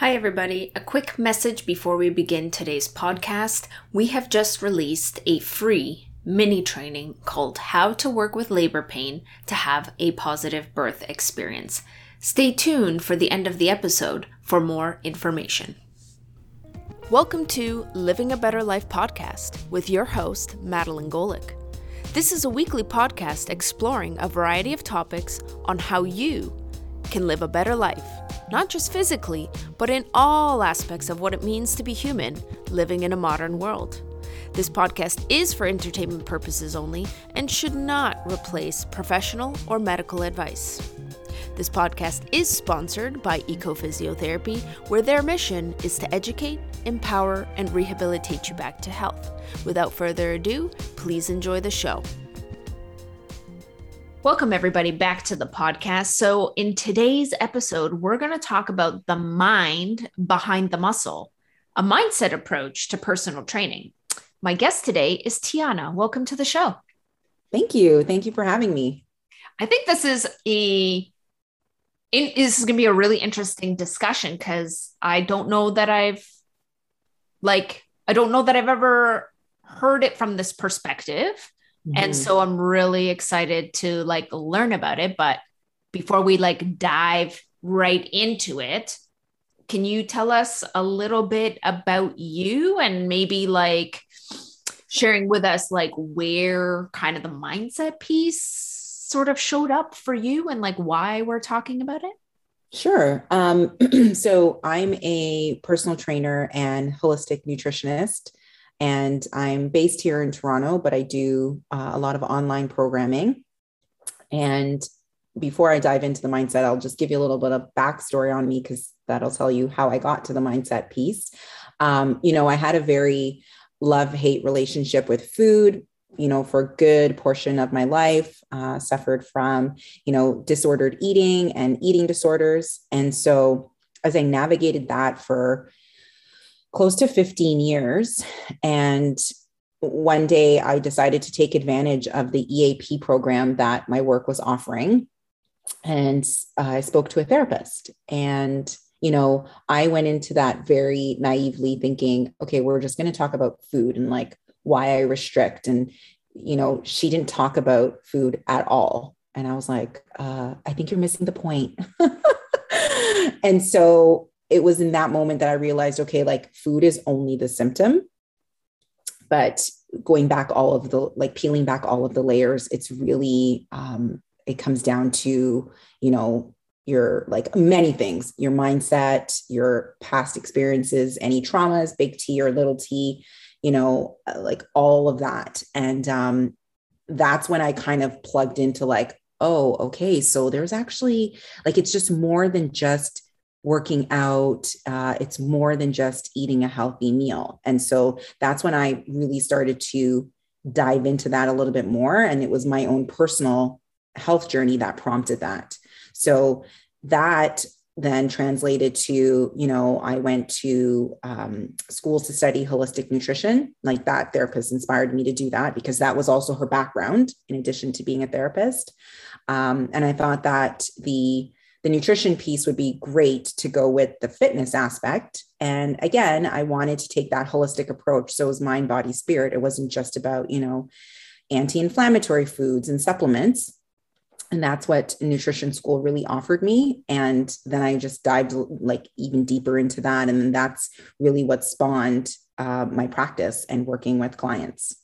Hi, everybody. A quick message before we begin today's podcast. We have just released a free mini training called How to Work with Labor Pain to Have a Positive Birth Experience. Stay tuned for the end of the episode for more information. Welcome to Living a Better Life podcast with your host, Madeline Golick. This is a weekly podcast exploring a variety of topics on how you can live a better life not just physically, but in all aspects of what it means to be human living in a modern world. This podcast is for entertainment purposes only and should not replace professional or medical advice. This podcast is sponsored by Ecophysiotherapy, where their mission is to educate, empower, and rehabilitate you back to health. Without further ado, please enjoy the show. Welcome, everybody, back to the podcast. So, in today's episode, we're going to talk about the mind behind the muscle, a mindset approach to personal training. My guest today is Tiana. Welcome to the show. Thank you. Thank you for having me. I think this is a it, this is going to be a really interesting discussion because I don't know that I've like I don't know that I've ever heard it from this perspective Mm-hmm. And so I'm really excited to like learn about it. But before we like dive right into it, can you tell us a little bit about you and maybe like sharing with us like where kind of the mindset piece sort of showed up for you and like why we're talking about it? Sure. Um, so I'm a personal trainer and holistic nutritionist and I'm based here in Toronto, but I do uh, a lot of online programming. And before I dive into the mindset, I'll just give you a little bit of backstory on me because that'll tell you how I got to the mindset piece. Um, you know, I had a very love hate relationship with food you know for a good portion of my life uh, suffered from you know disordered eating and eating disorders and so as i navigated that for close to 15 years. And one day I decided to take advantage of the EAP program that my work was offering. And uh, I spoke to a therapist. And, you know, I went into that very naively thinking, okay, we're just going to talk about food and like why I restrict. And, you know, she didn't talk about food at all. And I was like, uh, I think you're missing the point. and so it was in that moment that I realized, okay, like food is only the symptom. But going back all of the, like peeling back all of the layers, it's really, um, it comes down to, you know, your like many things, your mindset, your past experiences, any traumas, big T or little t, you know, uh, like all of that. And um, that's when I kind of plugged into like, oh, okay, so there's actually like, it's just more than just, working out. Uh, it's more than just eating a healthy meal. And so that's when I really started to dive into that a little bit more. And it was my own personal health journey that prompted that. So that then translated to, you know, I went to um, schools to study holistic nutrition. Like that therapist inspired me to do that because that was also her background in addition to being a therapist. Um, and I thought that the the nutrition piece would be great to go with the fitness aspect. And again, I wanted to take that holistic approach. So it was mind, body, spirit. It wasn't just about, you know, anti inflammatory foods and supplements. And that's what nutrition school really offered me. And then I just dived like even deeper into that. And then that's really what spawned uh, my practice and working with clients.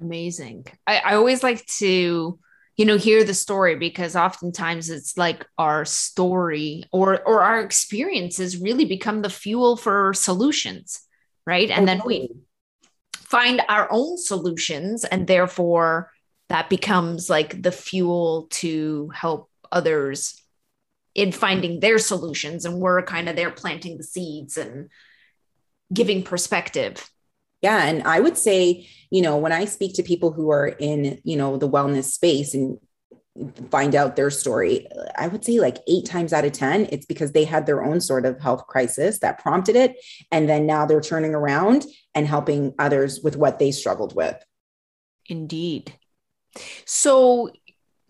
Amazing. I, I always like to you know hear the story because oftentimes it's like our story or or our experiences really become the fuel for solutions right? And then we find our own solutions and therefore that becomes like the fuel to help others in finding their solutions and we're kind of there planting the seeds and giving perspective yeah. And I would say, you know, when I speak to people who are in, you know, the wellness space and find out their story, I would say like eight times out of 10, it's because they had their own sort of health crisis that prompted it. And then now they're turning around and helping others with what they struggled with. Indeed. So,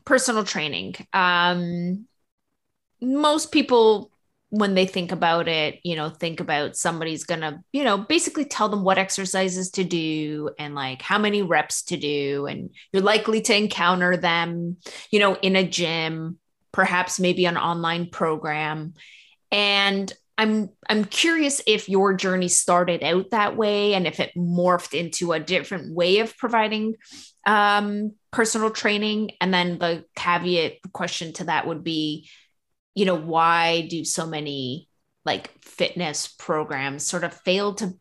personal training. Um, most people when they think about it, you know, think about somebody's gonna, you know, basically tell them what exercises to do and like how many reps to do. And you're likely to encounter them, you know, in a gym, perhaps maybe an online program. And I'm I'm curious if your journey started out that way and if it morphed into a different way of providing um, personal training. And then the caveat question to that would be you know, why do so many like fitness programs sort of fail to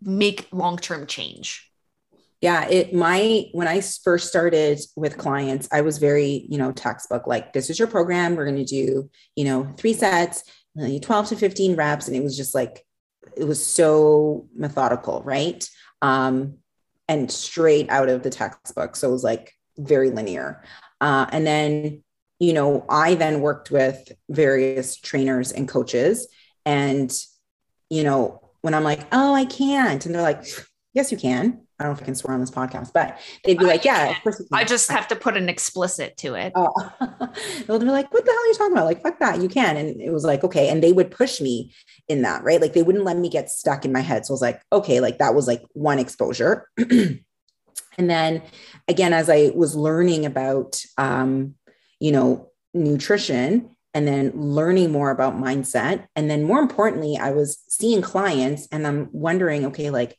make long-term change? Yeah, it my when I first started with clients, I was very, you know, textbook like this is your program, we're going to do, you know, three sets, 12 to 15 reps and it was just like it was so methodical, right? Um and straight out of the textbook. So it was like very linear. Uh, and then you know, I then worked with various trainers and coaches. And, you know, when I'm like, oh, I can't. And they're like, yes, you can. I don't know if I can swear on this podcast, but they'd be like, yeah, of course. I just have to put an explicit to it. Oh, they'll be like, what the hell are you talking about? Like, fuck that, you can. And it was like, okay. And they would push me in that, right? Like they wouldn't let me get stuck in my head. So I was like, okay, like that was like one exposure. and then again, as I was learning about um, you know, nutrition and then learning more about mindset. And then more importantly, I was seeing clients and I'm wondering, okay, like,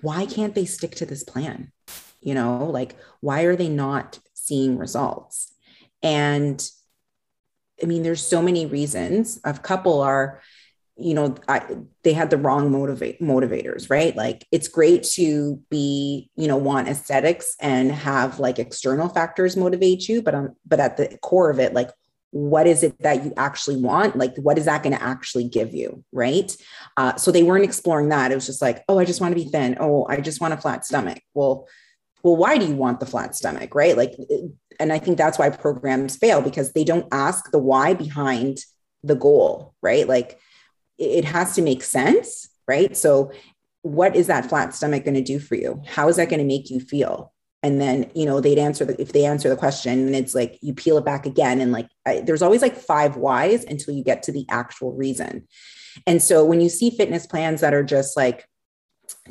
why can't they stick to this plan? You know, like, why are they not seeing results? And I mean, there's so many reasons. A couple are, you know I, they had the wrong motivate motivators right? Like it's great to be you know want aesthetics and have like external factors motivate you but um but at the core of it like what is it that you actually want? Like what is that going to actually give you right? Uh, so they weren't exploring that. It was just like oh i just want to be thin. Oh i just want a flat stomach. Well well why do you want the flat stomach right? Like and i think that's why programs fail because they don't ask the why behind the goal right? Like it has to make sense, right? So, what is that flat stomach going to do for you? How is that going to make you feel? And then, you know, they'd answer the, if they answer the question and it's like you peel it back again. And like, I, there's always like five whys until you get to the actual reason. And so when you see fitness plans that are just like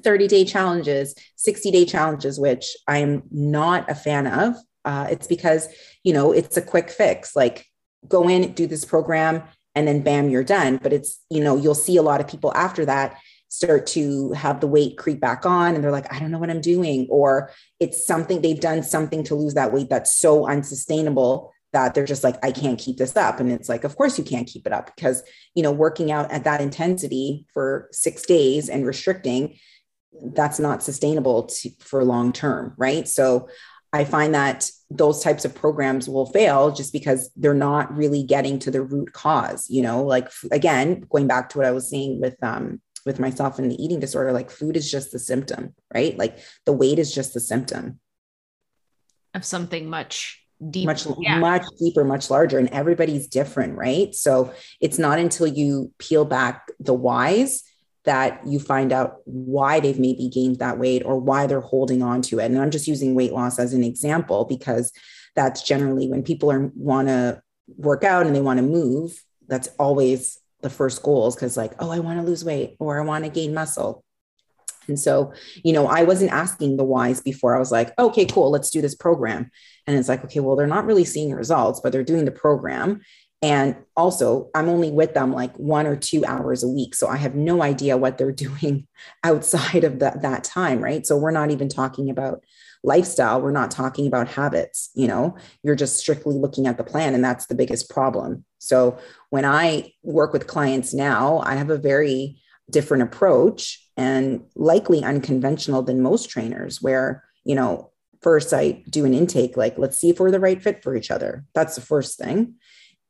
30 day challenges, 60 day challenges, which I am not a fan of, uh, it's because, you know, it's a quick fix. Like go in, do this program, and then bam, you're done. But it's, you know, you'll see a lot of people after that start to have the weight creep back on and they're like, I don't know what I'm doing. Or it's something they've done something to lose that weight that's so unsustainable that they're just like, I can't keep this up. And it's like, of course you can't keep it up because, you know, working out at that intensity for six days and restricting, that's not sustainable to, for long term. Right. So I find that those types of programs will fail just because they're not really getting to the root cause you know like again going back to what i was saying with um with myself and the eating disorder like food is just the symptom right? Like the weight is just the symptom. Of something much deeper much yeah. much deeper much larger and everybody's different right? So it's not until you peel back the whys that you find out why they've maybe gained that weight or why they're holding on to it. And I'm just using weight loss as an example because that's generally when people are want to work out and they want to move, that's always the first goals because like, oh, I want to lose weight or I want to gain muscle. And so, you know, I wasn't asking the whys before. I was like, okay, cool, let's do this program. And it's like, okay, well, they're not really seeing results, but they're doing the program. And also, I'm only with them like one or two hours a week. So I have no idea what they're doing outside of that, that time. Right. So we're not even talking about lifestyle. We're not talking about habits. You know, you're just strictly looking at the plan. And that's the biggest problem. So when I work with clients now, I have a very different approach and likely unconventional than most trainers, where, you know, first I do an intake, like, let's see if we're the right fit for each other. That's the first thing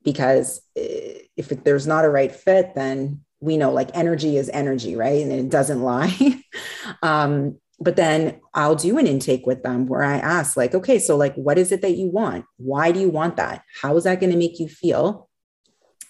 because eh, if there's not a right fit, then we know like energy is energy, right? And it doesn't lie. um, but then I'll do an intake with them where I ask, like, okay, so like, what is it that you want? Why do you want that? How is that going to make you feel?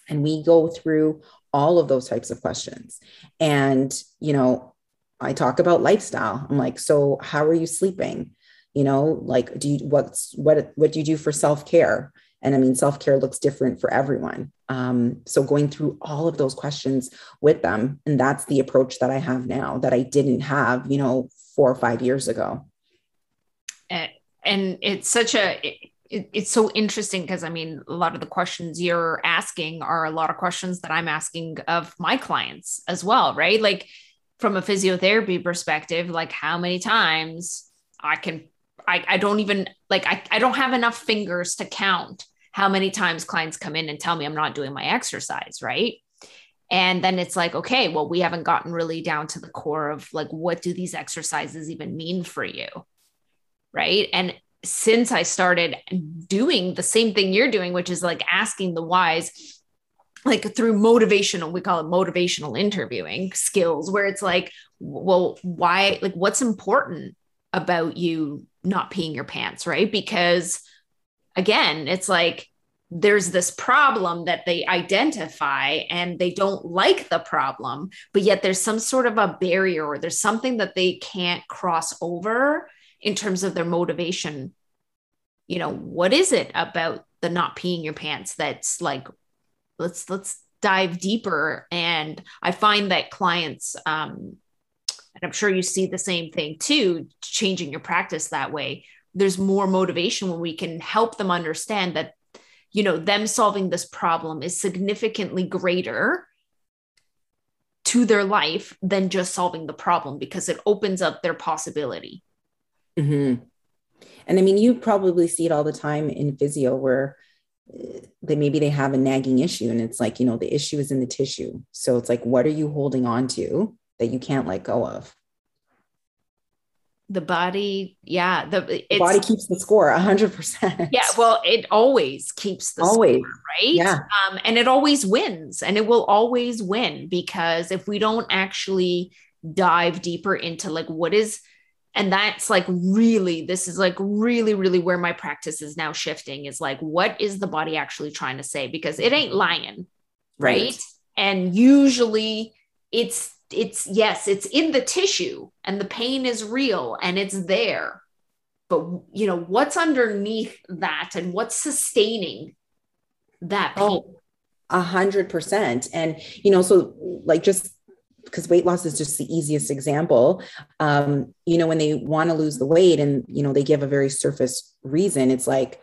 And we go through all of those types of questions. And, you know, I talk about lifestyle. I'm like, so how are you sleeping? You know, like, do you, what's, what, what do you do for self care? And I mean, self care looks different for everyone. Um, so going through all of those questions with them. And that's the approach that I have now that I didn't have, you know, four or five years ago. And it's such a, it, it's so interesting because I mean, a lot of the questions you're asking are a lot of questions that I'm asking of my clients as well, right? Like from a physiotherapy perspective, like how many times I can, I, I don't even like, I, I don't have enough fingers to count how many times clients come in and tell me I'm not doing my exercise, right? And then it's like, okay, well, we haven't gotten really down to the core of like, what do these exercises even mean for you? Right. And since I started doing the same thing you're doing, which is like asking the whys, like through motivational, we call it motivational interviewing skills, where it's like, well, why, like, what's important about you not peeing your pants, right? Because again, it's like there's this problem that they identify and they don't like the problem, but yet there's some sort of a barrier or there's something that they can't cross over in terms of their motivation you know what is it about the not peeing your pants that's like let's let's dive deeper and i find that clients um and i'm sure you see the same thing too changing your practice that way there's more motivation when we can help them understand that you know them solving this problem is significantly greater to their life than just solving the problem because it opens up their possibility Mm-hmm. And I mean, you probably see it all the time in physio where uh, they maybe they have a nagging issue and it's like, you know, the issue is in the tissue. So it's like, what are you holding on to that you can't let go of? the body yeah the, the body keeps the score 100% yeah well it always keeps the always. score, right? Yeah. Um, and it always wins and it will always win because if we don't actually dive deeper into like what is and that's like really this is like really really where my practice is now shifting is like what is the body actually trying to say? Because it ain't lying right, right? and usually it's it's yes it's in the tissue and the pain is real and it's there but you know what's underneath that and what's sustaining that pain oh, a hundred percent and you know so like just because weight loss is just the easiest example. Um, you know, when they want to lose the weight and, you know, they give a very surface reason, it's like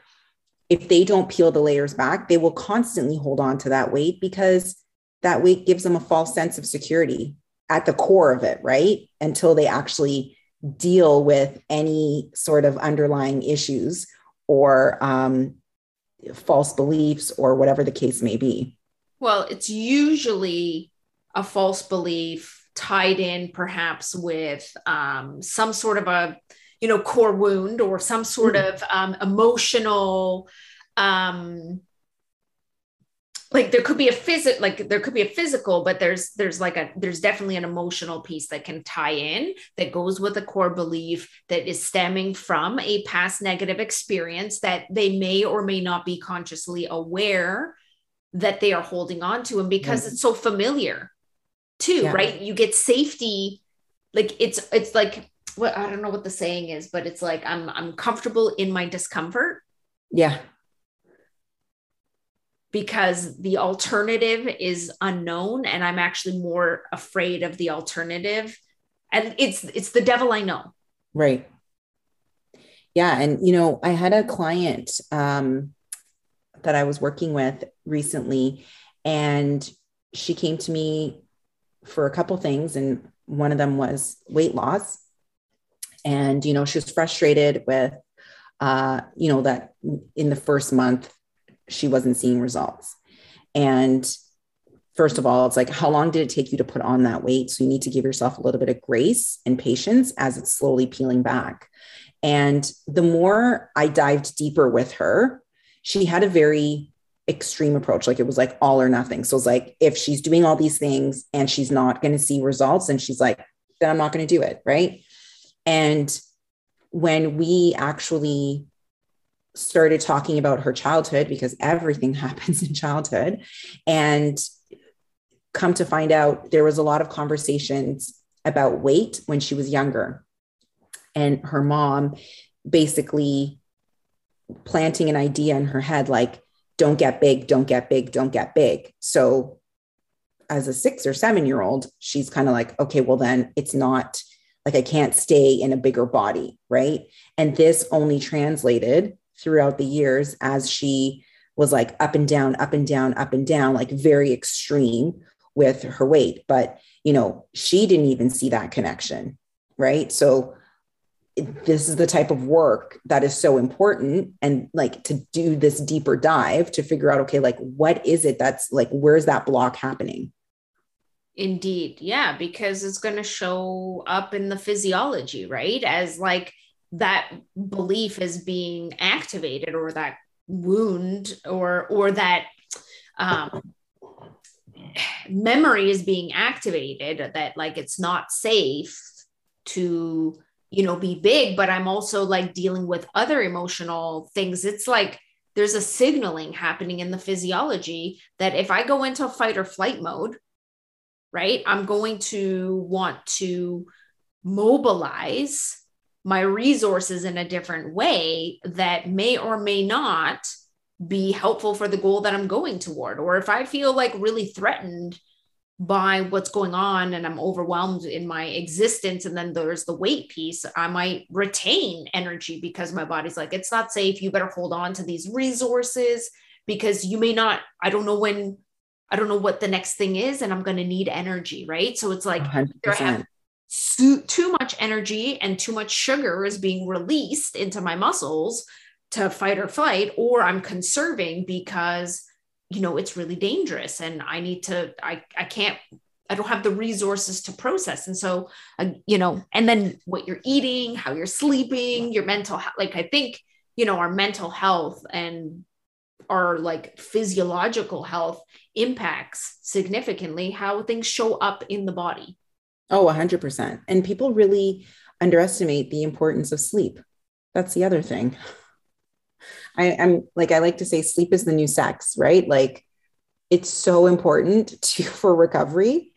if they don't peel the layers back, they will constantly hold on to that weight because that weight gives them a false sense of security at the core of it, right? Until they actually deal with any sort of underlying issues or um, false beliefs or whatever the case may be. Well, it's usually a false belief tied in perhaps with um, some sort of a you know core wound or some sort mm-hmm. of um, emotional um, like there could be a physical like there could be a physical but there's there's like a there's definitely an emotional piece that can tie in that goes with a core belief that is stemming from a past negative experience that they may or may not be consciously aware that they are holding on to and because mm-hmm. it's so familiar too, yeah. right? You get safety. Like it's it's like what I don't know what the saying is, but it's like I'm I'm comfortable in my discomfort. Yeah. Because the alternative is unknown and I'm actually more afraid of the alternative. And it's it's the devil I know. Right. Yeah. And you know, I had a client um that I was working with recently, and she came to me for a couple things and one of them was weight loss and you know she was frustrated with uh you know that in the first month she wasn't seeing results and first of all it's like how long did it take you to put on that weight so you need to give yourself a little bit of grace and patience as it's slowly peeling back and the more i dived deeper with her she had a very extreme approach. Like it was like all or nothing. So it's like if she's doing all these things and she's not going to see results, and she's like, then I'm not going to do it. Right. And when we actually started talking about her childhood, because everything happens in childhood, and come to find out there was a lot of conversations about weight when she was younger. And her mom basically planting an idea in her head like, don't get big, don't get big, don't get big. So as a six or seven year old, she's kind of like, okay, well, then it's not like I can't stay in a bigger body. Right. And this only translated throughout the years as she was like up and down, up and down, up and down, like very extreme with her weight. But, you know, she didn't even see that connection. Right. So, this is the type of work that is so important and like to do this deeper dive to figure out okay like what is it that's like where's that block happening indeed yeah because it's going to show up in the physiology right as like that belief is being activated or that wound or or that um memory is being activated that like it's not safe to you know be big but i'm also like dealing with other emotional things. It's like there's a signaling happening in the physiology that if i go into fight or flight mode right i'm going to want to mobilize my resources in a different way that may or may not be helpful for the goal that I'm going toward. Or if I feel like really threatened by what's going on and I'm overwhelmed in my existence, and then there's the weight piece, I might retain energy because my body's like, it's not safe. You better hold on to these resources because you may not, I don't know when. I don't know what the next thing is, and I'm going to need energy, right? So it's like too much energy and too much sugar is being released into my muscles to fight or flight, or I'm conserving because you know it's really dangerous and I need to, I, I can't I don't have the resources to process. And so, uh, you know, and then what you're eating, how you're sleeping, your mental health. Like, I think, you know, our mental health and our like physiological health impacts significantly how things show up in the body oh 100% and people really underestimate the importance of sleep that's the other thing I, am like I like to say sleep is the new sex, right? Like it's so important to for recovery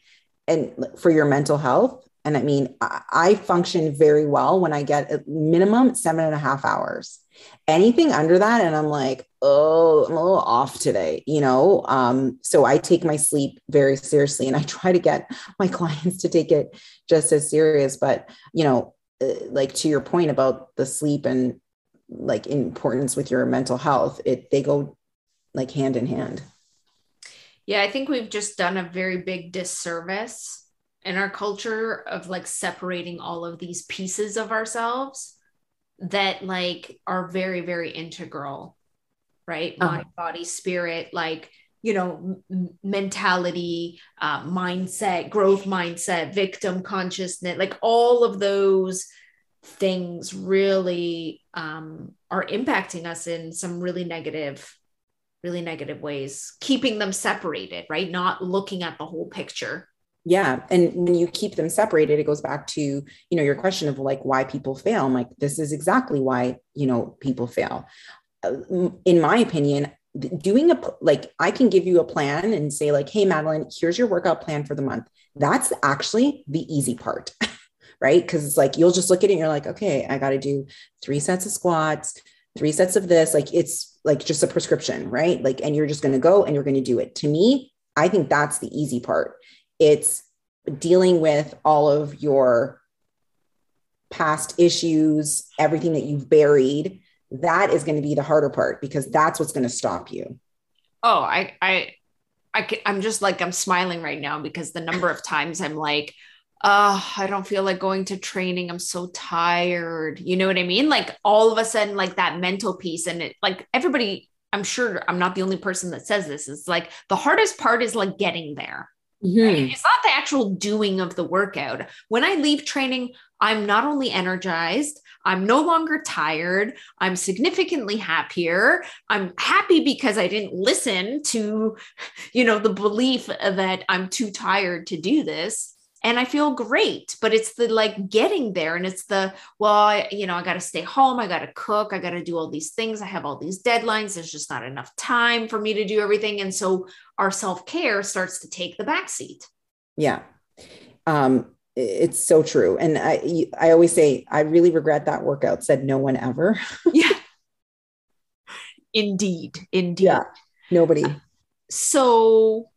and for your mental health. And I mean, I, I function very well when I get a minimum seven and a half hours. Anything under that, and I'm like, oh, I'm a little off today, you know. Um, so I take my sleep very seriously, and I try to get my clients to take it just as serious. But you know, uh, like to your point about the sleep and like importance with your mental health it they go like hand in hand yeah i think we've just done a very big disservice in our culture of like separating all of these pieces of ourselves that like are very very integral right? Uh-huh. mind body spirit like you know m- mentality uh, mindset growth mindset victim consciousness like all of those things really um, are impacting us in some really negative really negative ways keeping them separated right? Not looking at the whole picture. Yeah and when you keep them separated it goes back to you know your question of like why people fail. I'm like this is exactly why you know people fail in my opinion doing a like i can give you a plan and say like hey madeline here's your workout plan for the month that's actually the easy part right? Because it's like you'll just look at it and you're like, okay, I got to do three sets of squats, three sets of this. Like it's like just a prescription, right? Like, and you're just going to go and you're going to do it. To me, I think that's the easy part. It's dealing with all of your past issues, everything that you've buried. That is going to be the harder part because that's what's going to stop you. Oh, I, I, I, I'm just like, I'm smiling right now because the number of times I'm like, uh i don't feel like going to training. I'm so tired. You know what i mean? Like all of a sudden like that mental piece and it like everybody i'm sure i'm not the only person that says this. It's like the hardest part is like getting there. Mm-hmm. it's not the actual doing of the workout. When i leave training i'm not only energized i'm no longer tired. I'm significantly happier. I'm happy because i didn't listen to you know the belief that i'm too tired to do this. And I feel great. But it's the like getting there, and it's the well, I, you know, I got to stay home, I got to cook, I got to do all these things, I have all these deadlines. There's just not enough time for me to do everything, and so our self care starts to take the backseat. Yeah, um, it's so true, and I I always say I really regret that workout. Said no one ever. yeah. Indeed, indeed. Yeah Nobody. Uh, so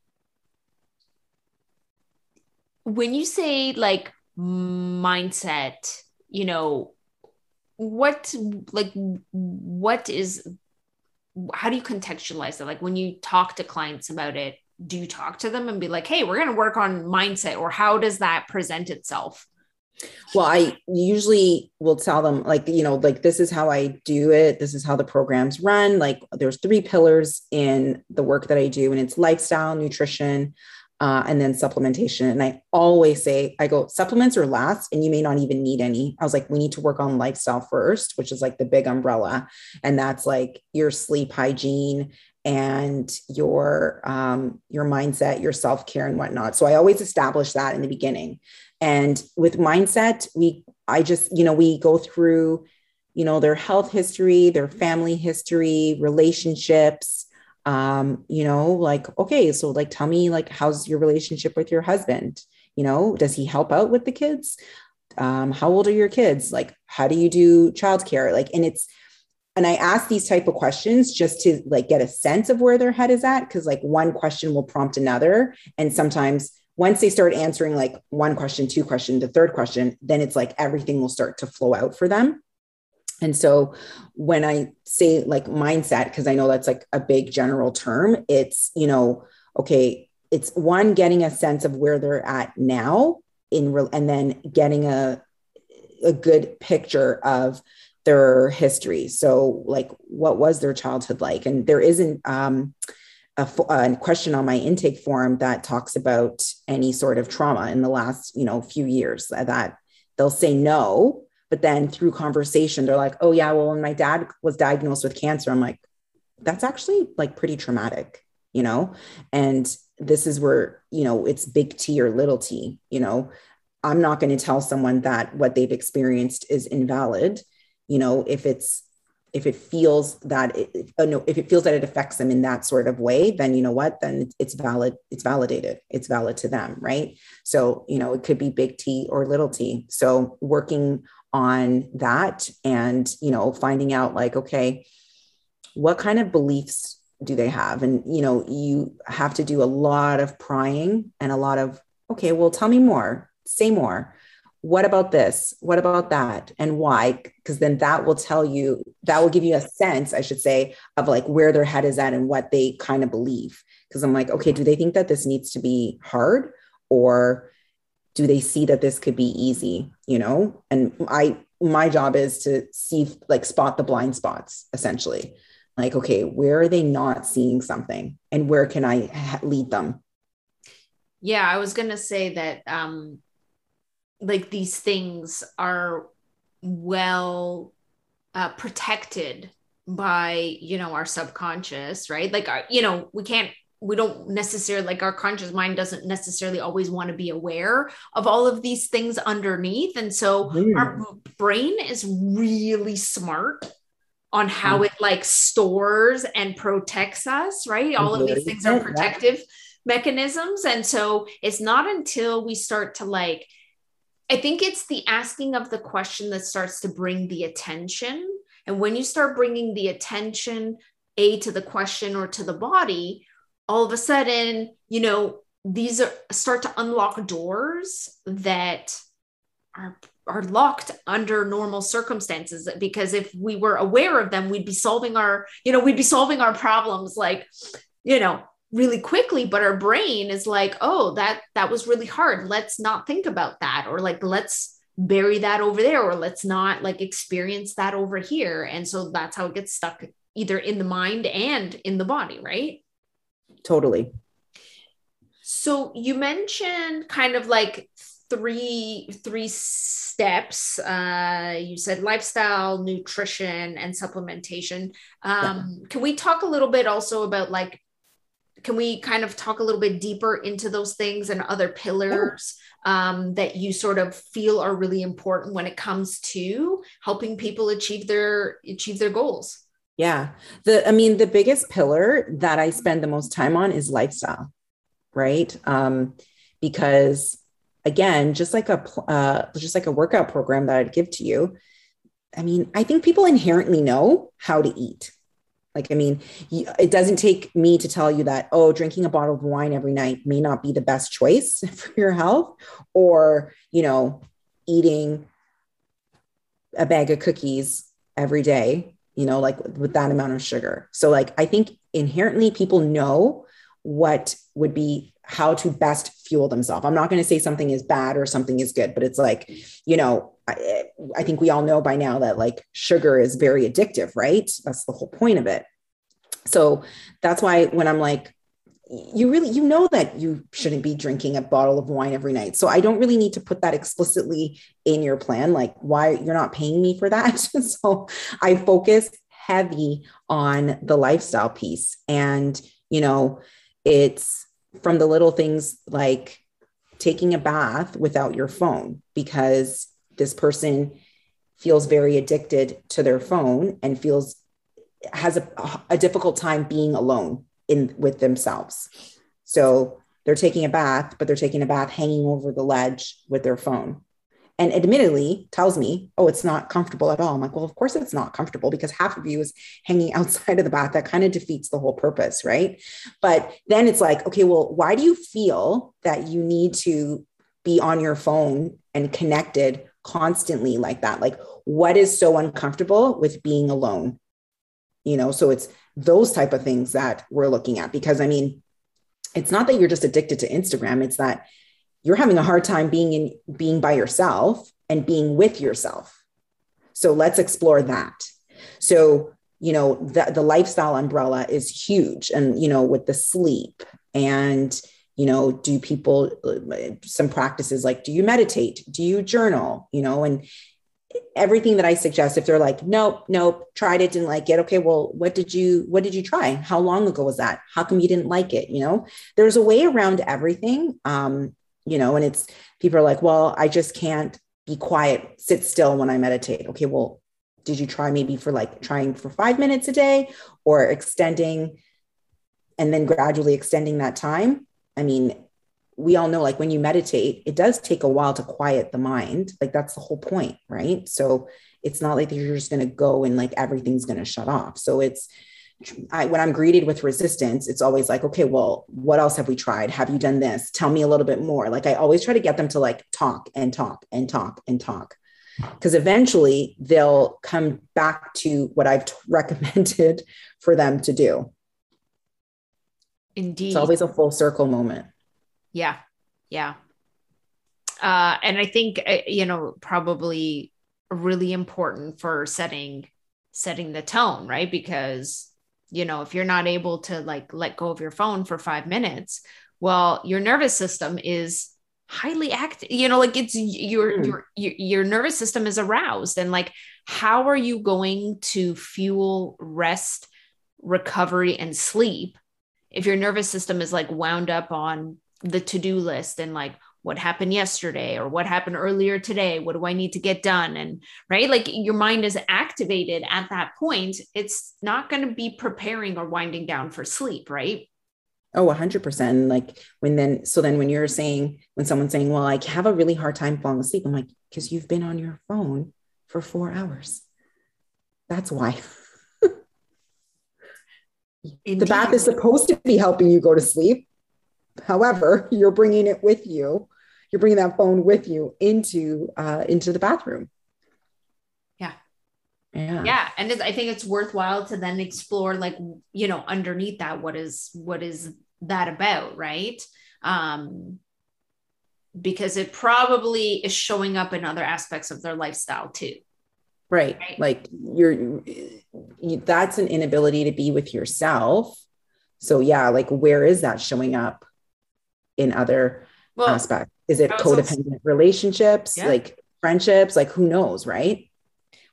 when you say like mindset, you know, what like what is how do you contextualize that? Like when you talk to clients about it, do you talk to them and be like, hey, we're going to work on mindset, or how does that present itself? Well, I usually will tell them, like, you know, like this is how I do it. This is how the programs run. Like, there's three pillars in the work that I do, and it's lifestyle, nutrition, uh, and then supplementation. And I always say, I go, supplements are last, and you may not even need any. I was like, we need to work on lifestyle first, which is like the big umbrella. And that's like your sleep hygiene and your um, your mindset, your self care, and whatnot. So I always establish that in the beginning. And with mindset, we I just you know we go through you know their health history, their family history, relationships, um, you know, like, okay, so like, tell me, like, how's your relationship with your husband? You know, does he help out with the kids? Um, how old are your kids? Like, how do you do childcare? Like, and it's, and I ask these type of questions just to like get a sense of where their head is at. Cause like one question will prompt another. And sometimes once they start answering like one question, two question, the third question, then it's like everything will start to flow out for them. And so when I say like mindset, because I know that's like a big general term, it's, you know, okay, it's one getting a sense of where they're at now in real and then getting a a good picture of their history. So like what was their childhood like? And there isn't um a, a, question on my intake form that talks about any sort of trauma in the last you know few years that they'll say no but then through conversation, they're like, oh, yeah, well, when my dad was diagnosed with cancer, I'm like, that's actually like pretty traumatic, you know? And this is where, you know, it's big T or little t, you know? I'm not going to tell someone that what they've experienced is invalid, you know, if it's, if it feels that it, uh, no, if it feels that it affects them in that sort of way, then you know what, then it's valid, it's validated, it's valid to them, right? So, you know, it could be big T or little t. So working on that and you know finding out like okay what kind of beliefs do they have and you know you have to do a lot of prying and a lot of okay well tell me more say more what about this? What about that? And why? Because then that will tell you that will give you a sense i should say of like where their head is at and what they kind of believe. Because i'm like okay do they think that this needs to be hard? Or do they see that this could be easy you know? And i my job is to see like spot the blind spots essentially. Like okay where are they not seeing something? And where can i lead them? Yeah i was going to say that um like these things are well uh, protected by you know our subconscious right? Like our, uh, you know we can't we don't necessarily like our conscious mind doesn't necessarily always want to be aware of all of these things underneath. And so mm. our brain is really smart on how mm. it like stores and protects us right? All of these things are protective mechanisms. And so it's not until we start to like i think it's the asking of the question that starts to bring the attention. And when you start bringing the attention a to the question or to the body all of a sudden, you know, these are start to unlock doors that are are locked under normal circumstances. Because if we were aware of them we'd be solving our you know we'd be solving our problems. Like you know really quickly but our brain is like oh that that was really hard. Let's not think about that or like let's bury that over there or let's not like experience that over here. And so that's how it gets stuck either in the mind and in the body right? Totally. So you mentioned kind of like three three steps. Uh you said lifestyle nutrition and supplementation. Um yeah. can we talk a little bit also about like can we kind of talk a little bit deeper into those things and other pillars um, that you sort of feel are really important when it comes to helping people achieve their achieve their goals yeah. The I mean the biggest pillar that I spend the most time on is lifestyle, right? Um because again, just like a uh just like a workout program that I'd give to you, I mean, I think people inherently know how to eat. Like, I mean, it doesn't take me to tell you that, oh, drinking a bottle of wine every night may not be the best choice for your health, or, you know, eating a bag of cookies every day, you know, like with that amount of sugar. So, like, I think inherently people know what would be how to best fuel themselves. I'm not going to say something is bad or something is good, but it's like, you know, I, think we all know by now that like sugar is very addictive, right? That's the whole point of it. So that's why when I'm like, you really you know that you shouldn't be drinking a bottle of wine every night so i don't really need to put that explicitly in your plan like why you're not paying me for that so i focus heavy on the lifestyle piece and you know it's from the little things like taking a bath without your phone because this person feels very addicted to their phone and feels has a, a difficult time being alone in with themselves. So they're taking a bath, but they're taking a bath hanging over the ledge with their phone. And admittedly tells me, oh, it's not comfortable at all. I'm like, well, of course it's not comfortable because half of you is hanging outside of the bath. That kind of defeats the whole purpose, right? But then it's like, okay, well, why do you feel that you need to be on your phone and connected constantly like that? Like, what is so uncomfortable with being alone? You know, so it's those type of things that we're looking at because I mean, it's not that you're just addicted to Instagram, it's that you're having a hard time being in being by yourself and being with yourself. So let's explore that. So, you know, the, the lifestyle umbrella is huge and, you know, with the sleep and, you know, do people some practices like do you meditate? Do you journal? You know, and everything that I suggest, if they're like, nope, nope, tried it, didn't like it. Okay, well, what did you what did you try? How long ago was that? How come you didn't like it? You know, there's a way around everything. Um, you know, and it's people are like, well, I just can't be quiet, sit still when I meditate. Okay, well, did you try maybe for like trying for five minutes a day or extending and then gradually extending that time? I mean, we all know like when you meditate it does take a while to quiet the mind. Like that's the whole point right? So it's not like you're just going to go and like everything's going to shut off. So it's I, when i'm greeted with resistance it's always like okay well what else have we tried? Have you done this? Tell me a little bit more. Like i always try to get them to like talk and talk and talk and talk. Because eventually they'll come back to what i've t- recommended for them to do indeed it's always a full circle moment yeah. Yeah. Uh, and I think, uh, you know, probably really important for setting, setting the tone, right? Because, you know, if you're not able to like let go of your phone for five minutes, well, your nervous system is highly active you know like it's your mm. your your nervous system is aroused and like how are you going to fuel rest recovery and sleep if your nervous system is like wound up on the to-do list and like what happened yesterday or what happened earlier today what do i need to get done? And right like your mind is activated at that point it's not going to be preparing or winding down for sleep right? Oh 100% like when then so then when you're saying when someone's saying well i have a really hard time falling asleep i'm like because you've been on your phone for four hours. That's why the bath is supposed to be helping you go to sleep However, you're bringing it with you. You're bringing that phone with you into uh, into the bathroom. Yeah. Yeah. Yeah. And I think it's worthwhile to then explore, like, you know, underneath that, what is what is that about, right? Um, because it probably is showing up in other aspects of their lifestyle too. Right. right? Like you're, you, that's an inability to be with yourself. So yeah, like where is that showing up in other well, aspects? Is it codependent also, relationships, yeah. like friendships? Like who knows, right?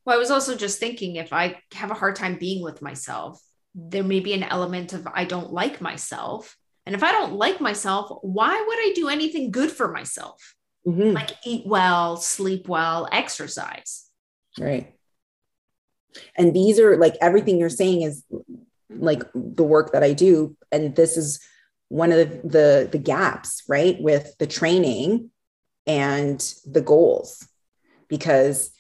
Well, I was also just thinking if I have a hard time being with myself, there may be an element of I don't like myself. And if I don't like myself, why would I do anything good for myself? Mm-hmm. Like eat well, sleep well, exercise. Right. And these are like everything you're saying is like the work that I do. And this is one of the, the, the gaps, right, with the training and the goals. Because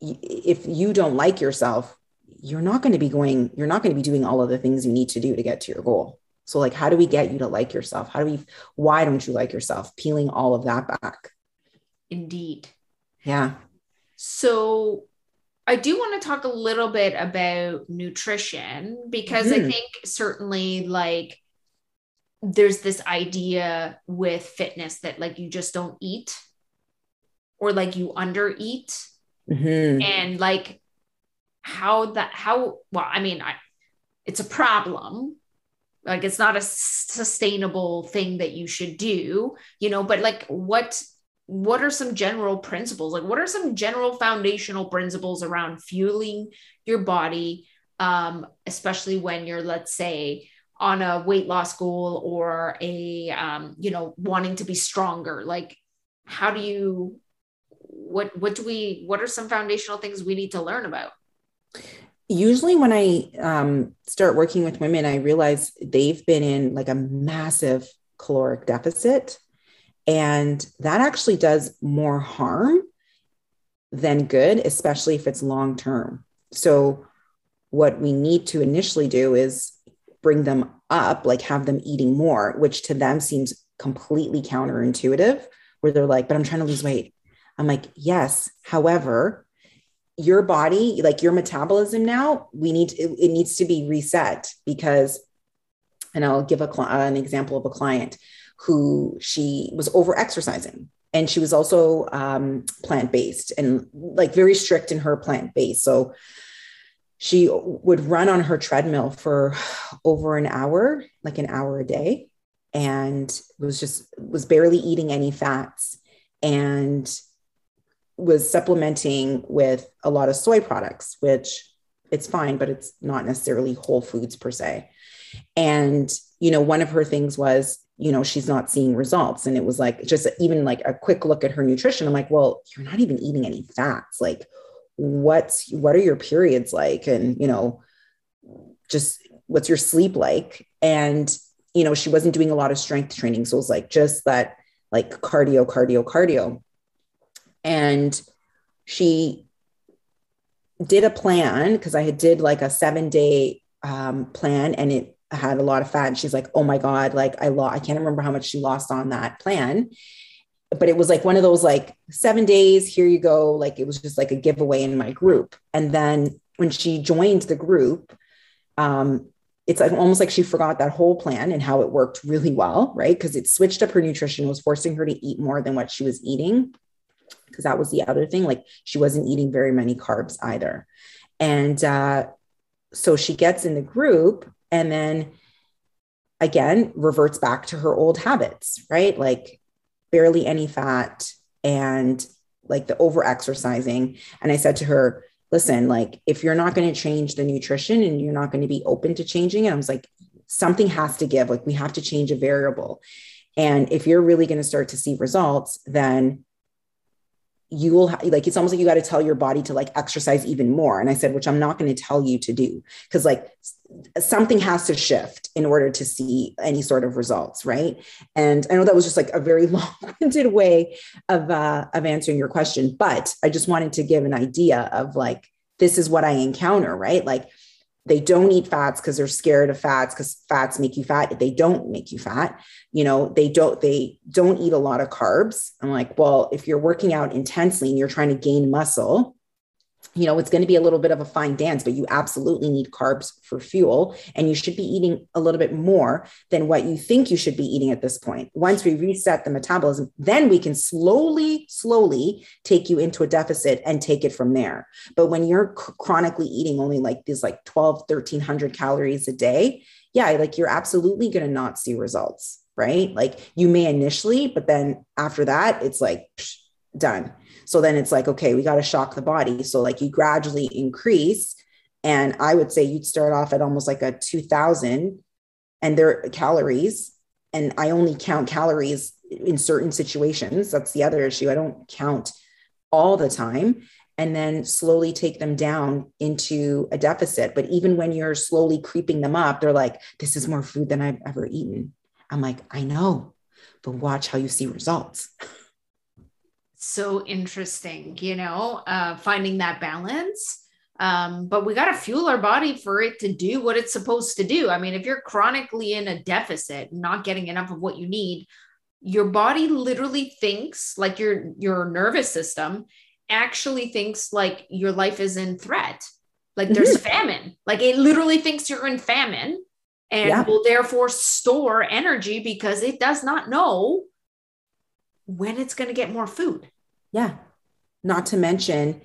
if you don't like yourself, you're not going to be going, you're not going to be doing all of the things you need to do to get to your goal. So, like, how do we get you to like yourself? How do we, why don't you like yourself? Peeling all of that back. Indeed. Yeah. So, I do want to talk a little bit about nutrition because mm-hmm. I think certainly like there's this idea with fitness that like you just don't eat or like you under eat mm-hmm. and like how that how well i mean I, it's a problem like it's not a sustainable thing that you should do you know but like what what are some general principles? Like what are some general foundational principles around fueling your body um especially when you're let's say on a weight loss goal or a um, you know wanting to be stronger? Like how do you what what do we what are some foundational things we need to learn about? Usually when i um, start working with women i realize they've been in like a massive caloric deficit and that actually does more harm than good especially if it's long term so what we need to initially do is bring them up, like have them eating more, which to them seems completely counterintuitive, where they're like, but I'm trying to lose weight. I'm like, yes. However, your body, like your metabolism now, we need, it, it needs to be reset because, and I'll give a, an example of a client who she was over exercising and she was also um, plant based and like very strict in her plant based. So she would run on her treadmill for over an hour, like an hour a day, and was just was barely eating any fats and was supplementing with a lot of soy products, which it's fine, but it's not necessarily whole foods per se. And, you know, one of her things was, you know, she's not seeing results. And it was like, just even like a quick look at her nutrition. I'm like, well, you're not even eating any fats. Like, what's what are your periods like and you know just what's your sleep like and you know she wasn't doing a lot of strength training so it was like just that like cardio cardio cardio and she did a plan because i had did like a seven day um, plan and it had a lot of fat and she's like oh my god like i lost i can't remember how much she lost on that plan. But it was like one of those like seven days here you go like it was just like a giveaway in my group. And then when she joined the group um it's like almost like she forgot that whole plan and how it worked really well right? Because it switched up her nutrition was forcing her to eat more than what she was eating. Because that was the other thing like she wasn't eating very many carbs either. And uh so she gets in the group and then again reverts back to her old habits right like barely any fat and like the over exercising. And I said to her, listen, like if you're not going to change the nutrition and you're not going to be open to changing it, I was like, something has to give. Like we have to change a variable. And if you're really going to start to see results, then you will ha- like it's almost like you got to tell your body to like exercise even more. And i said which i'm not going to tell you to do because like something has to shift in order to see any sort of results right? And i know that was just like a very long-winded way of uh of answering your question but i just wanted to give an idea of like this is what i encounter right? Like they don't eat fats because they're scared of fats because fats make you fat. They don't make you fat you know they don't they don't eat a lot of carbs. I'm like well if you're working out intensely and you're trying to gain muscle you know, it's going to be a little bit of a fine dance, but you absolutely need carbs for fuel. And you should be eating a little bit more than what you think you should be eating at this point. Once we reset the metabolism, then we can slowly, slowly take you into a deficit and take it from there. But when you're chronically eating only like these like 12, 1300 calories a day, yeah, like you're absolutely going to not see results, right? Like you may initially, but then after that, it's like psh, done so then it's like, okay, we got to shock the body. So like you gradually increase. And I would say you'd start off at almost like a 2000 and their calories. And I only count calories in certain situations. That's the other issue. I don't count all the time and then slowly take them down into a deficit. But even when you're slowly creeping them up, they're like, this is more food than I've ever eaten. I'm like, I know, but watch how you see results. so interesting, you know, uh, finding that balance. Um, but we got to fuel our body for it to do what it's supposed to do. I mean, if you're chronically in a deficit, not getting enough of what you need, your body literally thinks like your your nervous system actually thinks like your life is in threat. Like there's mm-hmm. famine. Like it literally thinks you're in famine and yeah. will therefore store energy because it does not know when it's going to get more food. Yeah. Not to mention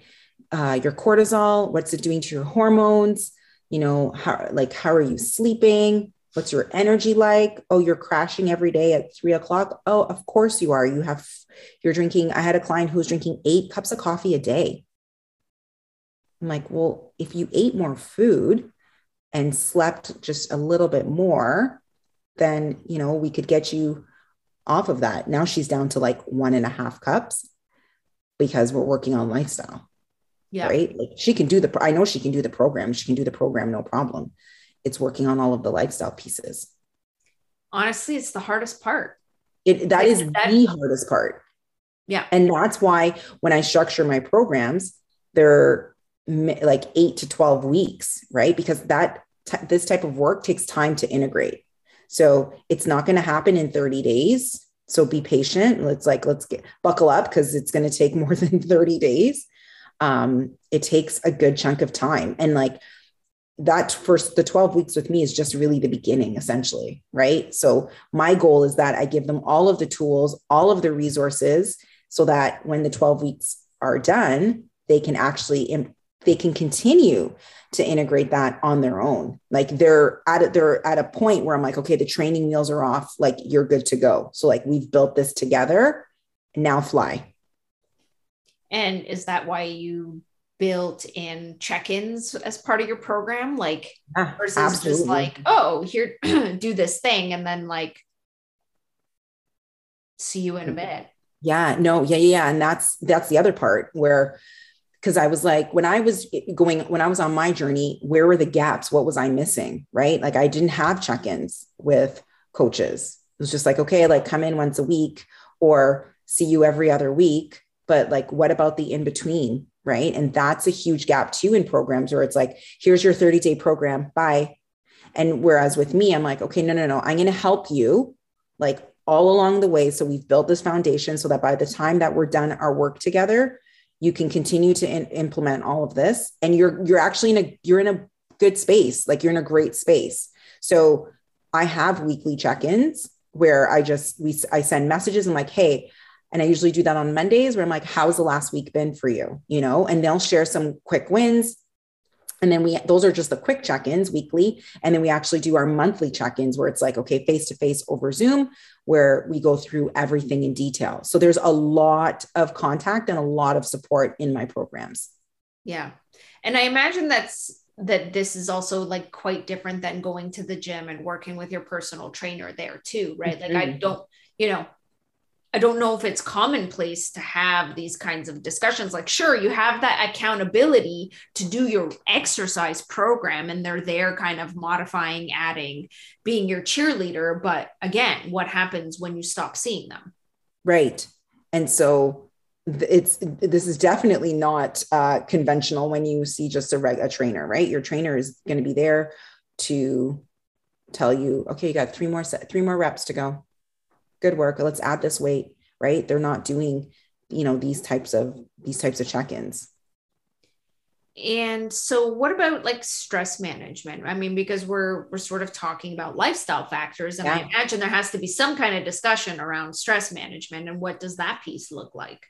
uh, your cortisol, what's it doing to your hormones? You know, how like how are you sleeping? What's your energy like? Oh, you're crashing every day at three o'clock. Oh, of course you are. You have you're drinking. I had a client who was drinking eight cups of coffee a day. I'm like, well, if you ate more food and slept just a little bit more, then you know we could get you off of that. Now she's down to like one and a half cups because we're working on lifestyle. Yeah. Right. Like she can do the, I know she can do the program. She can do the program, no problem. It's working on all of the lifestyle pieces. Honestly, it's the hardest part. It that is that, the hardest part. Yeah. And that's why when I structure my programs, they're like eight to 12 weeks, right? Because that, t- this type of work takes time to integrate. So it's not going to happen in 30 days. So be patient. Let's like, let's get buckle up because it's going to take more than 30 days. Um, it takes a good chunk of time. And like that first, the 12 weeks with me is just really the beginning, essentially. Right. So my goal is that I give them all of the tools, all of the resources so that when the 12 weeks are done, they can actually they can continue to integrate that on their own. Like they're at a, they're at a point where I'm like, okay, the training wheels are off. Like you're good to go. So like we've built this together. Now fly. And is that why you built in check-ins as part of your program? Like yeah, versus absolutely. just like, oh, here, do this thing, and then like see you in a mm-hmm. bit. Yeah, no, yeah, yeah. And that's that's the other part where because I was like, when I was going, when I was on my journey, where were the gaps? What was I missing? Right. Like I didn't have check ins with coaches. It was just like, okay, like come in once a week or see you every other week. But like, what about the in between? Right. And that's a huge gap too in programs where it's like, here's your 30 day program. Bye. And whereas with me, I'm like, okay, no, no, no, I'm going to help you like all along the way. So we've built this foundation so that by the time that we're done our work together, you can continue to in, implement all of this and you're you're actually in a you're in a good space like you're in a great space. So i have weekly check-ins where i just we i send messages. And like hey and i usually do that on mondays where i'm like how's the last week been for you? You know and they'll share some quick wins and then we those are just the quick check-ins weekly and then we actually do our monthly check-ins where it's like okay face to face over zoom where we go through everything in detail so there's a lot of contact and a lot of support in my programs yeah and i imagine that's that this is also like quite different than going to the gym and working with your personal trainer there too right mm-hmm. like i mm-hmm. don't you know I don't know if it's commonplace to have these kinds of discussions. Like, sure, you have that accountability to do your exercise program, and they're there kind of modifying, adding, being your cheerleader. But again, what happens when you stop seeing them? Right. And so it's this is definitely not uh, conventional when you see just a, reg, a trainer, right? Your trainer is going to be there to tell you, okay, you got three more set, three more reps to go good work let's add this weight right? They're not doing you know these types of these types of check-ins. And so what about like stress management? I mean because we're we're sort of talking about lifestyle factors and yeah. i imagine there has to be some kind of discussion around stress management and what does that piece look like?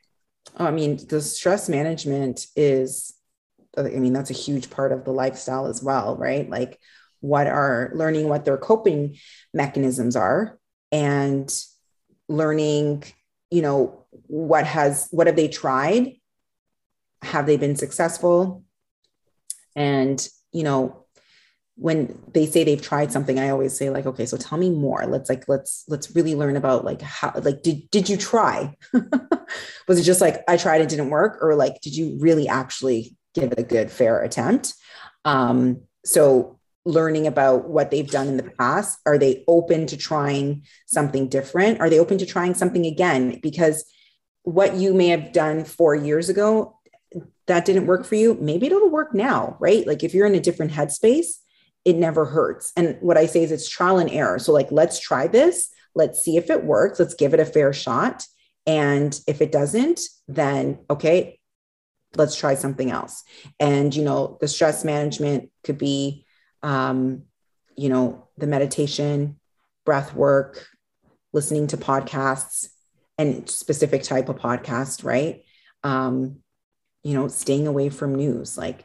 Oh, i mean the stress management is i mean that's a huge part of the lifestyle as well right? Like what are learning what their coping mechanisms are and learning, you know, what has, what have they tried? Have they been successful? And, you know, when they say they've tried something, I always say like, okay, so tell me more. Let's like, let's, let's really learn about like how, like, did, did you try? Was it just like, I tried, it didn't work? Or like, did you really actually give it a good, fair attempt? Um, so learning about what they've done in the past? Are they open to trying something different? Are they open to trying something again? Because what you may have done four years ago that didn't work for you, maybe it'll work now, right? Like if you're in a different headspace, it never hurts. And what I say is it's trial and error. So, like, let's try this. Let's see if it works. Let's give it a fair shot. And if it doesn't, then okay, let's try something else. And, you know, the stress management could be, um, you know, the meditation, breath work, listening to podcasts and specific type of podcast, right? Um, you know, staying away from news. Like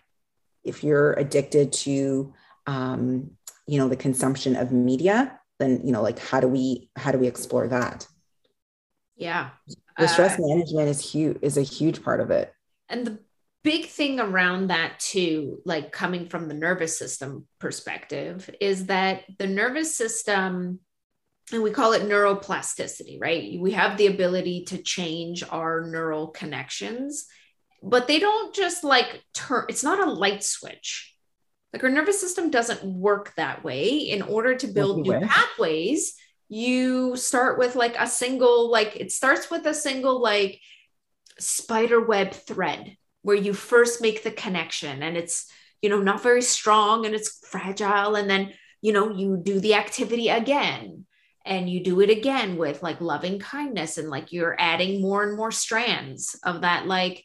if you're addicted to, um, you know, the consumption of media, then, you know, like how do we, how do we explore that? Yeah. The stress uh, management is huge, is a huge part of it. And the big thing around that too like coming from the nervous system perspective is that the nervous system and we call it neuroplasticity right? We have the ability to change our neural connections but they don't just like turn it's not a light switch. Like our nervous system doesn't work that way. In order to build new pathways you start with like a single like it starts with a single like spider web thread where you first make the connection and it's you know not very strong and it's fragile and then you know you do the activity again and you do it again with like loving kindness and like you're adding more and more strands of that like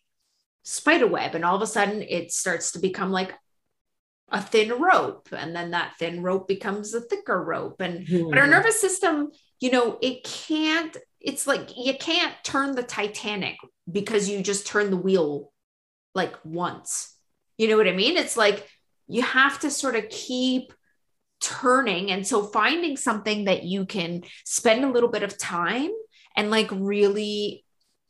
spider web and all of a sudden it starts to become like a thin rope and then that thin rope becomes a thicker rope and mm-hmm. but our nervous system you know it can't it's like you can't turn the titanic because you just turn the wheel like once. You know what I mean? It's like you have to sort of keep turning. And so finding something that you can spend a little bit of time and like really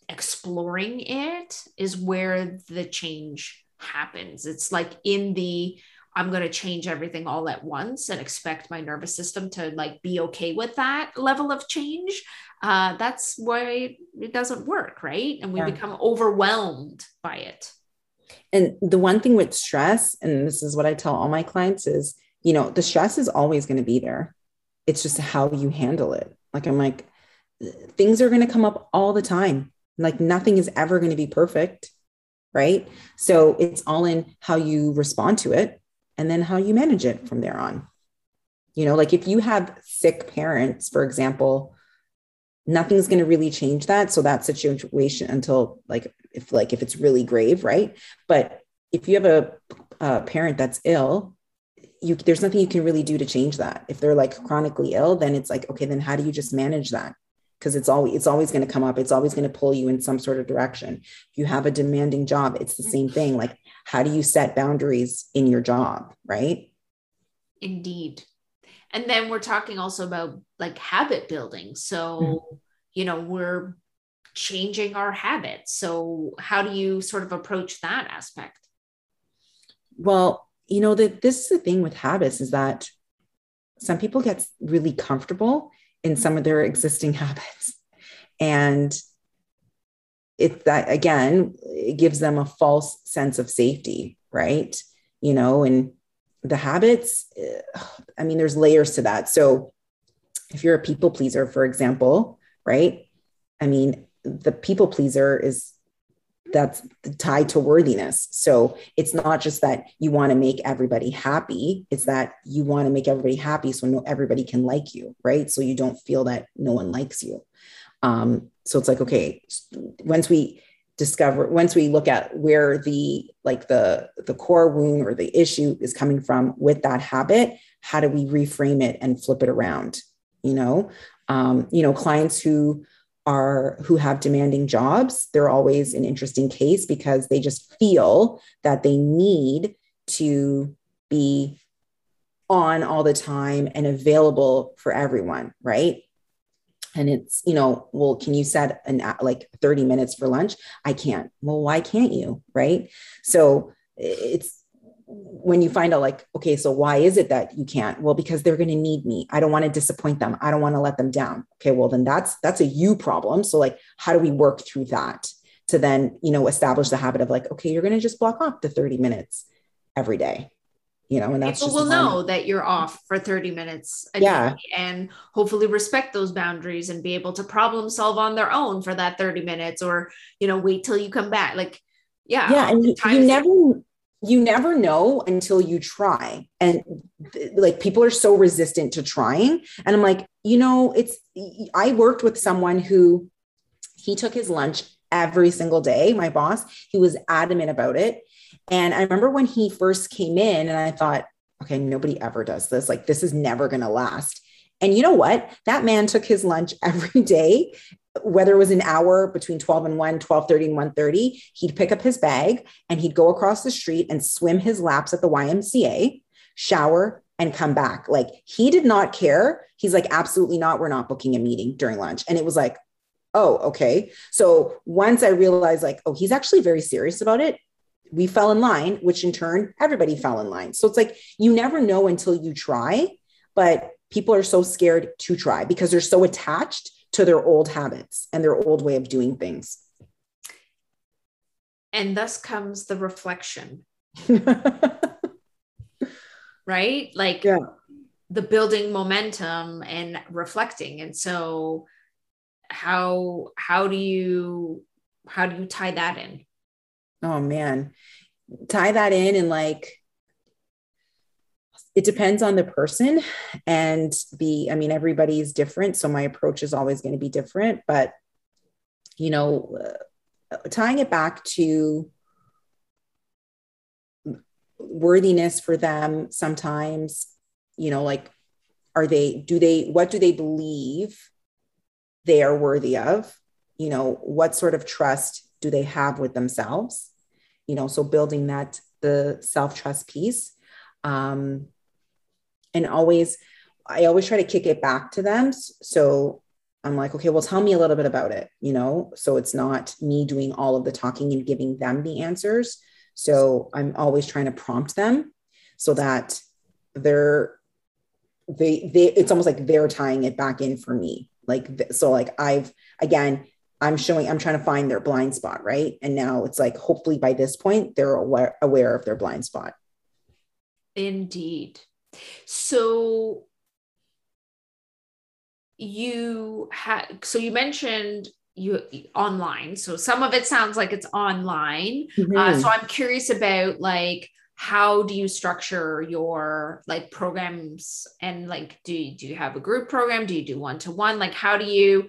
exploring it is where the change happens. It's like in the I'm going to change everything all at once and expect my nervous system to like be okay with that level of change. Uh, that's why it doesn't work, right? And we yeah. become overwhelmed by it. And the one thing with stress, and this is what I tell all my clients is, you know, the stress is always going to be there. It's just how you handle it. Like I'm like, things are going to come up all the time. Like nothing is ever going to be perfect. Right. So it's all in how you respond to it and then how you manage it from there on. You know, like if you have sick parents, for example, nothing's going to really change that. So that situation until like if like if it's really grave, right? But if you have a, a parent that's ill, you there's nothing you can really do to change that. If they're like chronically ill, then it's like okay, then how do you just manage that? Because it's always it's always going to come up. It's always going to pull you in some sort of direction. If you have a demanding job, it's the same thing. Like how do you set boundaries in your job, right? Indeed. And then we're talking also about like habit building. So, mm-hmm. you know, we're changing our habits. So, how do you sort of approach that aspect? Well, you know, that this is the thing with habits is that some people get really comfortable in some of their existing habits. And it that again, it gives them a false sense of safety, right? You know, and the habits, I mean, there's layers to that. So if you're a people pleaser, for example, right? I mean, the people pleaser is that's tied to worthiness. So it's not just that you want to make everybody happy, it's that you want to make everybody happy so no everybody can like you, right? So you don't feel that no one likes you. Um, so it's like, okay, once we discover, once we look at where the like the the core wound or the issue is coming from with that habit, how do we reframe it and flip it around? You know, um, you know, clients who are who have demanding jobs they're always an interesting case because they just feel that they need to be on all the time and available for everyone right and it's you know well can you set an uh, like 30 minutes for lunch? I can't. Well why can't you right? So it's when you find out like okay so why is it that you can't? Well because they're going to need me. I don't want to disappoint them. I don't want to let them down. Okay well then that's that's a you problem. So like how do we work through that to then you know establish the habit of like okay you're going to just block off the 30 minutes every day you know and that's people will know that you're off for 30 minutes yeah. and hopefully respect those boundaries and be able to problem solve on their own for that 30 minutes or you know wait till you come back. Like yeah yeah and you, you never you never know until you try. And like people are so resistant to trying. And i'm like you know it's i worked with someone who he took his lunch every single day my boss. He was adamant about it and i remember when he first came in and i thought okay nobody ever does this like this is never going to last and you know what? That man took his lunch every day, whether it was an hour between 12 and 1, 12 30 and 1 30. He'd pick up his bag and he'd go across the street and swim his laps at the YMCA, shower, and come back. Like he did not care. He's like, absolutely not. We're not booking a meeting during lunch. And it was like, oh, okay. So once I realized, like, oh, he's actually very serious about it, we fell in line, which in turn, everybody fell in line. So it's like, you never know until you try. But people are so scared to try because they're so attached to their old habits and their old way of doing things. And thus comes the reflection. right? Like yeah. the building momentum and reflecting. And so how how do you how do you tie that in? Oh man. Tie that in and like it depends on the person and the i mean everybody is different so my approach is always going to be different but you know uh, tying it back to worthiness for them sometimes you know like are they do they what do they believe they are worthy of you know what sort of trust do they have with themselves? You know so building that the self trust piece um and always i always try to kick it back to them. So i'm like okay well tell me a little bit about it you know? So it's not me doing all of the talking and giving them the answers. So i'm always trying to prompt them so that they're they they it's almost like they're tying it back in for me. Like so like i've again i'm showing i'm trying to find their blind spot right? And now it's like hopefully by this point they're aware, aware of their blind spot. Indeed. So you had so you mentioned you online. So some of it sounds like it's online. Uh, mm-hmm. uh, so i'm curious about like how do you structure your like programs? And like do you, do you have a group program? Do you do one to one like how do you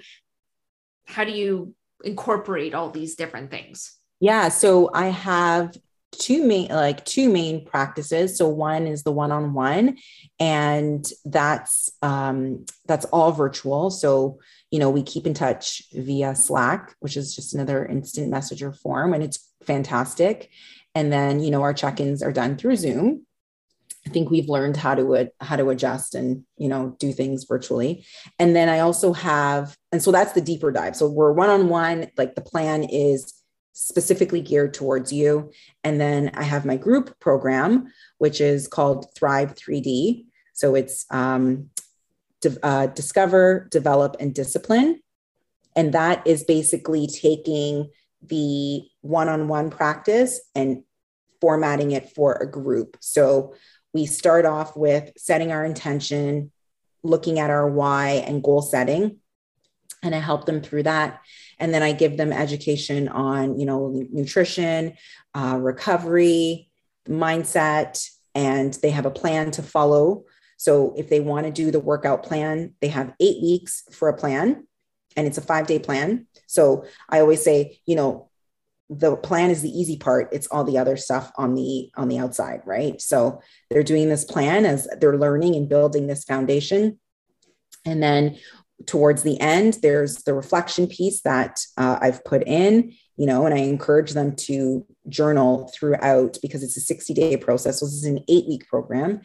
how do you incorporate all these different things? Yeah so i have two main like two main practices. So one is the one-on-one and that's um that's all virtual. So you know we keep in touch via slack which is just another instant messenger form and it's fantastic. And then you know our check-ins are done through zoom I think we've learned how to how to adjust and you know do things virtually. And then I also have and so that's the deeper dive. So we're one on one like the plan is specifically geared towards you. And then I have my group program, which is called Thrive 3D. So it's um, uh, discover, develop, and discipline. And that is basically taking the one on one practice and formatting it for a group. So we start off with setting our intention, looking at our why and goal setting. And I help them through that and then i give them education on you know nutrition uh, recovery mindset and they have a plan to follow so if they want to do the workout plan they have eight weeks for a plan and it's a five day plan so i always say you know the plan is the easy part it's all the other stuff on the on the outside right so they're doing this plan as they're learning and building this foundation and then towards the end, there's the reflection piece that uh, I've put in, you know, and I encourage them to journal throughout because it's a 60 day process. So this is an eight week program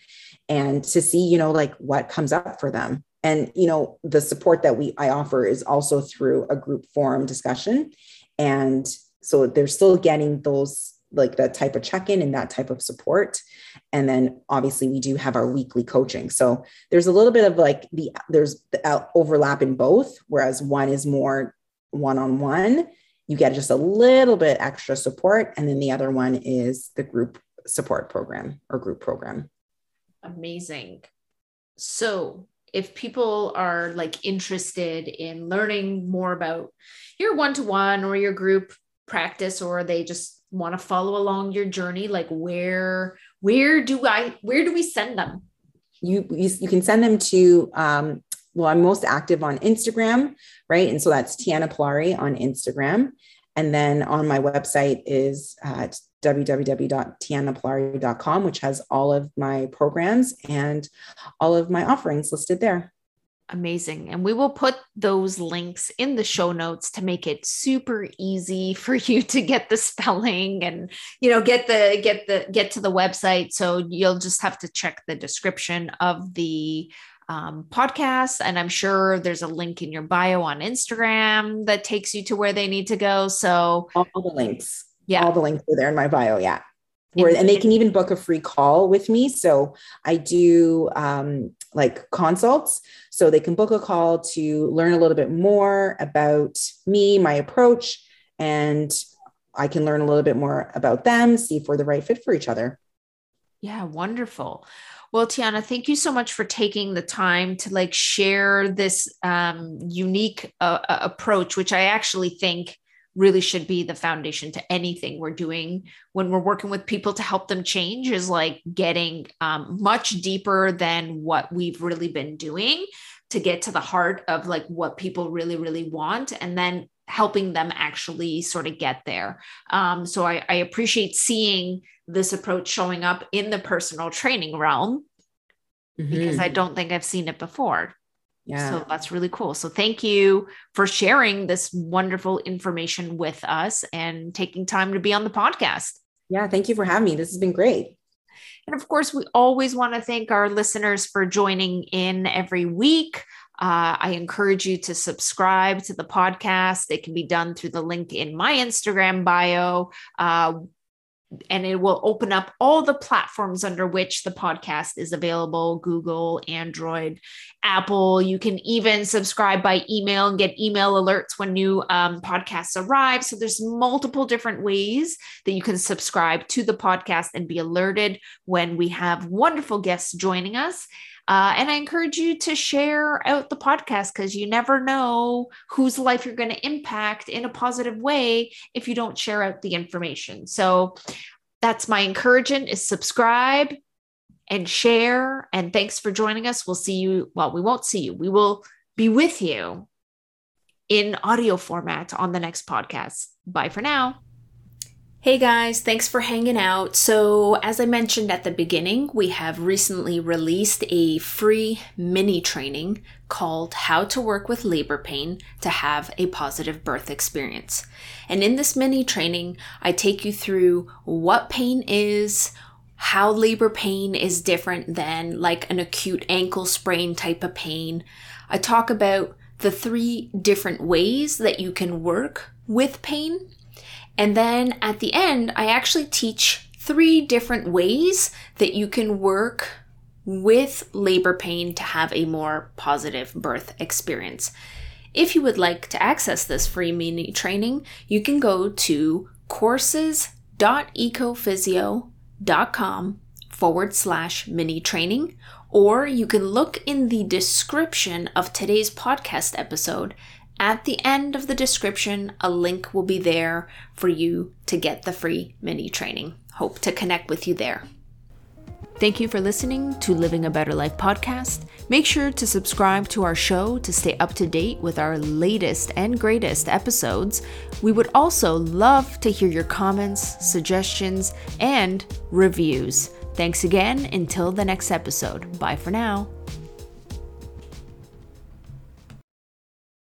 and to see, you know, like what comes up for them. And, you know, the support that we I offer is also through a group forum discussion. And so they're still getting those like that type of check-in and that type of support. And then obviously we do have our weekly coaching. So there's a little bit of like the there's the overlap in both whereas one is more one-on-one. You get just a little bit extra support and then the other one is the group support program or group program. Amazing. So if people are like interested in learning more about your one-to-one or your group practice or they just want to follow along your journey, like where where do I where do we send them? You you, you can send them to um, well, I'm most active on Instagram, right? And so that's Tiana Polari on Instagram. And then on my website is uh, www.tianapolari.com, which has all of my programs and all of my offerings listed there. Amazing. And we will put those links in the show notes to make it super easy for you to get the spelling and you know get the get the get to the website. So you'll just have to check the description of the um, podcast. And I'm sure there's a link in your bio on Instagram that takes you to where they need to go. So all the links. Yeah. All the links are there in my bio. Yeah. Where, and they can even book a free call with me. So I do um, like consults. So they can book a call to learn a little bit more about me, my approach, and I can learn a little bit more about them, see if we're the right fit for each other. Yeah, wonderful. Well, Tiana, thank you so much for taking the time to like share this um, unique uh, approach, which I actually think really should be the foundation to anything we're doing when we're working with people to help them change is like getting um, much deeper than what we've really been doing to get to the heart of like what people really really want and then helping them actually sort of get there um, so I, I appreciate seeing this approach showing up in the personal training realm mm-hmm. because I don't think I've seen it before. Yeah. So that's really cool. So thank you for sharing this wonderful information with us and taking time to be on the podcast. Yeah, thank you for having me. This has been great. And of course, we always want to thank our listeners for joining in every week. Uh, I encourage you to subscribe to the podcast. It can be done through the link in my Instagram bio. Uh, and it will open up all the platforms under which the podcast is available Google, Android, Apple. You can even subscribe by email and get email alerts when new um, podcasts arrive. So there's multiple different ways that you can subscribe to the podcast and be alerted when we have wonderful guests joining us. Uh, and I encourage you to share out the podcast because you never know whose life you're going to impact in a positive way if you don't share out the information. So that's my encouragement is subscribe and share. And thanks for joining us. We'll see you. Well, we won't see you. We will be with you in audio format on the next podcast. Bye for now. Hey guys, thanks for hanging out. So, as I mentioned at the beginning, we have recently released a free mini training called How to Work with Labor Pain to Have a Positive Birth Experience. And in this mini training, I take you through what pain is, how labor pain is different than like an acute ankle sprain type of pain. I talk about the three different ways that you can work with pain and then at the end, I actually teach three different ways that you can work with labor pain to have a more positive birth experience. If you would like to access this free mini training, you can go to courses.ecophysio.com forward slash mini training, or you can look in the description of today's podcast episode at the end of the description, a link will be there for you to get the free mini training. Hope to connect with you there. Thank you for listening to Living a Better Life podcast. Make sure to subscribe to our show to stay up to date with our latest and greatest episodes. We would also love to hear your comments, suggestions, and reviews. Thanks again. Until the next episode. Bye for now.